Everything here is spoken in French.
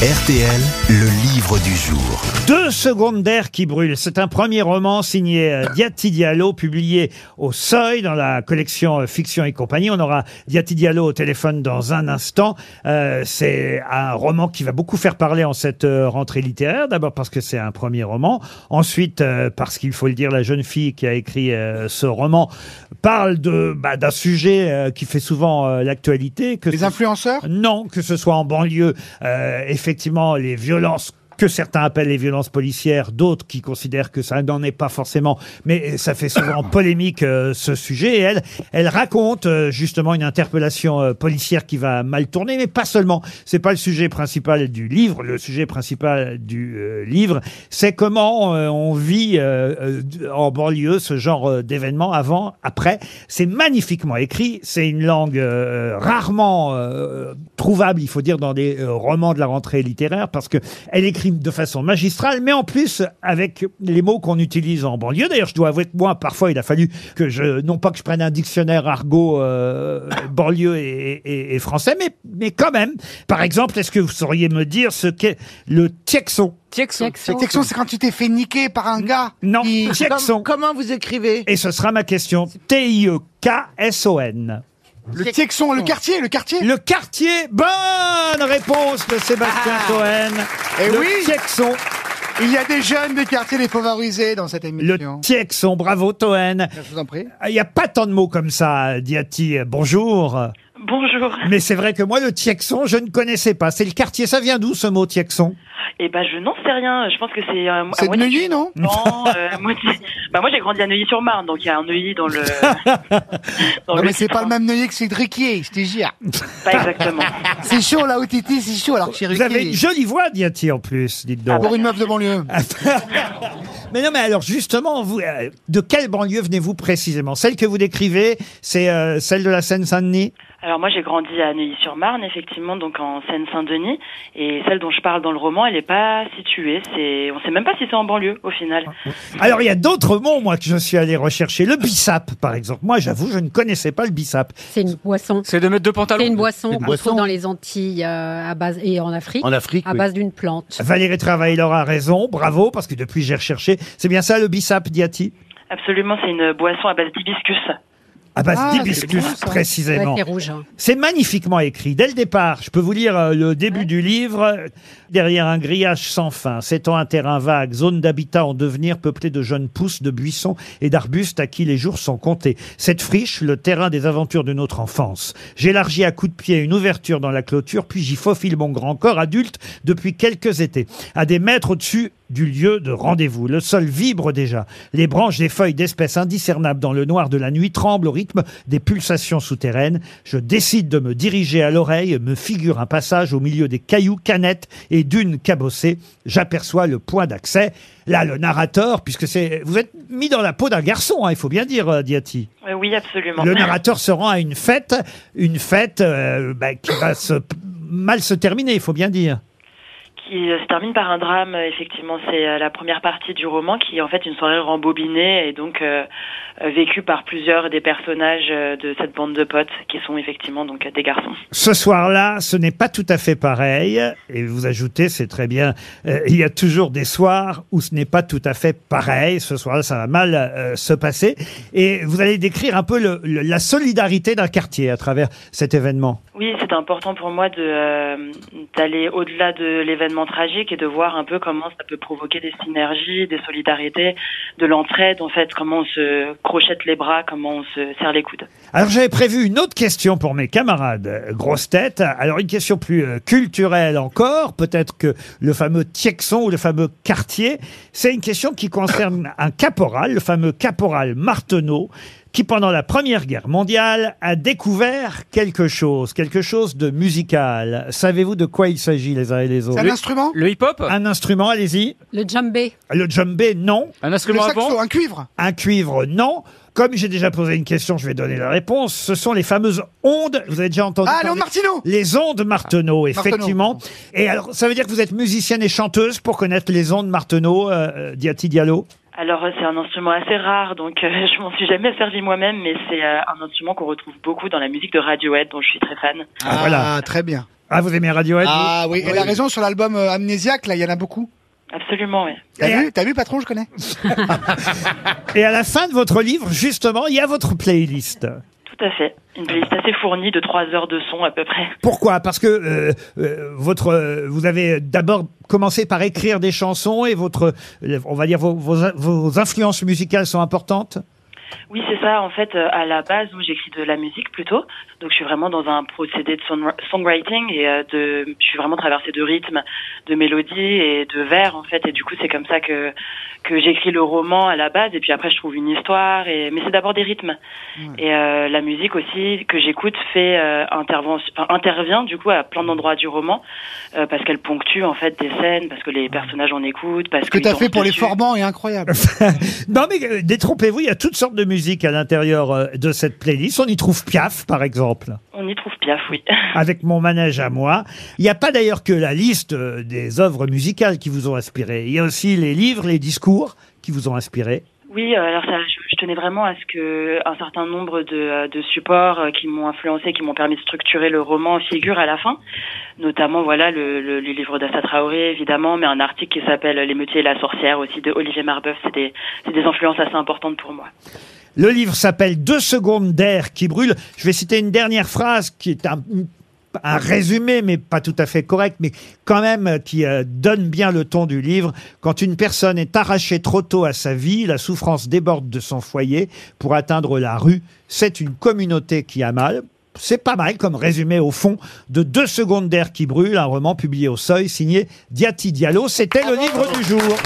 RTL, le livre du jour. Deux secondes d'air qui brûlent. C'est un premier roman signé euh, Diati Diallo, publié au Seuil dans la collection euh, Fiction et compagnie. On aura Diati Diallo au téléphone dans un instant. Euh, c'est un roman qui va beaucoup faire parler en cette rentrée littéraire. D'abord parce que c'est un premier roman. Ensuite euh, parce qu'il faut le dire, la jeune fille qui a écrit euh, ce roman parle de bah, d'un sujet euh, qui fait souvent euh, l'actualité. Que Les influenceurs? Non, que ce soit en banlieue, euh, effectivement, les violences que certains appellent les violences policières, d'autres qui considèrent que ça n'en est pas forcément, mais ça fait souvent polémique euh, ce sujet. Et elle, elle raconte euh, justement une interpellation euh, policière qui va mal tourner, mais pas seulement. C'est pas le sujet principal du livre. Le sujet principal du livre, c'est comment on vit en banlieue ce genre d'événements avant, après. C'est magnifiquement écrit. C'est une langue rarement trouvable, il faut dire, dans des romans de la rentrée littéraire, parce que elle écrit de façon magistrale, mais en plus avec les mots qu'on utilise en banlieue. D'ailleurs, je dois avouer que moi, parfois, il a fallu que je, non pas que je prenne un dictionnaire argot euh, banlieue et, et- et français, mais, mais quand même. Par exemple, est-ce que vous sauriez me dire ce qu'est le tiexon? Le texto, c'est quand tu t'es fait niquer par un gars. Non, qui- tiexon. Comment vous écrivez? Et ce sera ma question. T-I-E-K-S-O-N. Le texon, le quartier, le quartier. Le quartier, bonne réponse de Sébastien Cohen. Eh le oui. Tiexon, Il y a des jeunes des quartiers défavorisés dans cette le émission. Tiexon, bravo Toen. Je vous en prie. Il n'y a pas tant de mots comme ça, Diati. Bonjour. Bonjour. Mais c'est vrai que moi, le Tiexon, je ne connaissais pas. C'est le quartier. Ça vient d'où ce mot Tiexon? Eh ben, je n'en sais rien. Je pense que c'est. euh, C'est de moitié- Neuilly, non Non, euh, Bah, moi, j'ai grandi à Neuilly-sur-Marne, donc il y a un Neuilly dans le. dans Non, le mais c'est pas le même Neuilly que Cédriquier, je te jure. Pas exactement. C'est chaud là où Titi, c'est chaud alors que Vous avez une jolie voix, Diati, en plus, dites donc. Pour une meuf de banlieue. mais non, mais alors justement, vous, euh, de quelle banlieue venez-vous précisément? Celle que vous décrivez, c'est euh, celle de la Seine-Saint-Denis? Alors, moi, j'ai grandi à Neuilly-sur-Marne, effectivement, donc en Seine-Saint-Denis. Et celle dont je parle dans le roman, elle n'est pas située. C'est, on sait même pas si c'est en banlieue, au final. Alors, il y a d'autres mots, moi, que je suis allé rechercher. Le bissap, par exemple. Moi, j'avoue, je ne connaissais pas le bissap. C'est une boisson. C'est de mettre deux pantalons. C'est une boisson qu'on trouve dans les Antilles euh, à base et en Afrique, En Afrique, à oui. base d'une plante. Valérie Travailleur a raison. Bravo, parce que depuis, j'ai recherché. C'est bien ça, le bissap, Diati? Absolument, c'est une boisson à base d'hibiscus. À base Ah, d'hibiscus, c'est bon, ça. précisément. Ouais, c'est rouge. hein. C'est magnifiquement écrit. Dès le départ, je peux vous lire euh, le début du livre. Derrière un grillage sans fin, s'étend un terrain vague, zone d'habitat en devenir peuplée de jeunes pousses, de buissons et d'arbustes à qui les jours sont comptés. Cette friche, le terrain des aventures de notre enfance. J'élargis à coups de pied une ouverture dans la clôture, puis j'y faufile mon grand corps adulte depuis quelques étés. À des mètres au-dessus du lieu de rendez-vous. Le sol vibre déjà. Les branches des feuilles d'espèces indiscernables dans le noir de la nuit tremblent au rythme des pulsations souterraines. Je décide de me diriger à l'oreille, me figure un passage au milieu des cailloux, canettes et dunes cabossées. J'aperçois le point d'accès. Là, le narrateur, puisque c'est, vous êtes mis dans la peau d'un garçon, hein, il faut bien dire, euh, Diati. Euh, oui, absolument. Le narrateur se rend à une fête, une fête euh, bah, qui va se, mal se terminer, il faut bien dire. Qui se termine par un drame. Effectivement, c'est euh, la première partie du roman qui est en fait une soirée rembobinée et donc euh, euh, vécue par plusieurs des personnages euh, de cette bande de potes qui sont effectivement donc des garçons. Ce soir-là, ce n'est pas tout à fait pareil. Et vous ajoutez, c'est très bien, euh, il y a toujours des soirs où ce n'est pas tout à fait pareil. Ce soir-là, ça va mal euh, se passer. Et vous allez décrire un peu le- le- la solidarité d'un quartier à travers cet événement. Oui, c'est important pour moi d'aller au-delà de l'événement tragique et de voir un peu comment ça peut provoquer des synergies, des solidarités, de l'entraide en fait, comment on se crochette les bras, comment on se serre les coudes. Alors j'avais prévu une autre question pour mes camarades euh, grosses têtes. Alors une question plus euh, culturelle encore, peut-être que le fameux Tiexon ou le fameux quartier. C'est une question qui concerne un caporal, le fameux caporal Marteneau, qui pendant la Première Guerre mondiale a découvert quelque chose, quelque chose de musical. Savez-vous de quoi il s'agit les uns et les C'est autres un instrument? Le hip-hop? Un instrument, allez-y. Le djembé. Le djembé, non. Un Le instrument à saxo, un cuivre? Un cuivre, non. Comme j'ai déjà posé une question, je vais donner la réponse. Ce sont les fameuses ondes. Vous avez déjà entendu Ah, parler? Léon Martineau Les ondes Marteneau, effectivement. Et alors, ça veut dire que vous êtes musicienne et chanteuse pour connaître les ondes Marteneau, euh, euh, Diati Diallo? Alors euh, c'est un instrument assez rare, donc euh, je m'en suis jamais servi moi-même, mais c'est euh, un instrument qu'on retrouve beaucoup dans la musique de Radiohead, dont je suis très fan. Ah, voilà. très bien. Ah, vous aimez Radiohead Ah oui, elle a raison sur l'album euh, Amnésiaque, là, il y en a beaucoup. Absolument, oui. T'as Et- vu, t'as vu, patron, je connais. Et à la fin de votre livre, justement, il y a votre playlist. Tout à fait. Une playlist assez fournie de trois heures de son à peu près. Pourquoi? Parce que euh, euh, votre, euh, vous avez d'abord commencé par écrire des chansons et votre, euh, on va dire, vos, vos, vos influences musicales sont importantes? Oui, c'est ça. En fait, euh, à la base, où j'écris de la musique plutôt. Donc, je suis vraiment dans un procédé de song- songwriting et euh, de, je suis vraiment traversée de rythmes, de mélodies et de vers en fait. Et du coup, c'est comme ça que que j'écris le roman à la base. Et puis après, je trouve une histoire. Et mais c'est d'abord des rythmes. Et euh, la musique aussi que j'écoute fait euh, intervention, enfin, intervient du coup à plein d'endroits du roman euh, parce qu'elle ponctue en fait des scènes, parce que les personnages en écoutent, parce Ce que t'as fait pour les formants est incroyable. Non mais euh, détrompez-vous, il y a toutes sortes de musique à l'intérieur euh, de cette playlist. On y trouve Piaf, par exemple, On y trouve Piaf, oui. avec mon manège à moi. Il n'y a pas d'ailleurs que la liste euh, des œuvres musicales qui vous ont inspiré. Il y a aussi les livres, les discours qui vous ont inspiré. Oui, euh, alors ça, je, tenais vraiment à ce que un certain nombre de, supports euh, qui m'ont influencé, qui m'ont permis de structurer le roman figurent à la fin. Notamment, voilà, le, le, les évidemment, mais un article qui s'appelle L'émeutier et la sorcière aussi de Olivier Marbeuf. C'est des, influences assez importantes pour moi. Le livre s'appelle Deux secondes d'air qui brûle. Je vais citer une dernière phrase qui est un, un résumé, mais pas tout à fait correct, mais quand même euh, qui euh, donne bien le ton du livre. Quand une personne est arrachée trop tôt à sa vie, la souffrance déborde de son foyer pour atteindre la rue. C'est une communauté qui a mal. C'est pas mal comme résumé au fond de Deux secondes d'air qui brûle, un roman publié au Seuil signé Diati Diallo. C'était le livre du jour.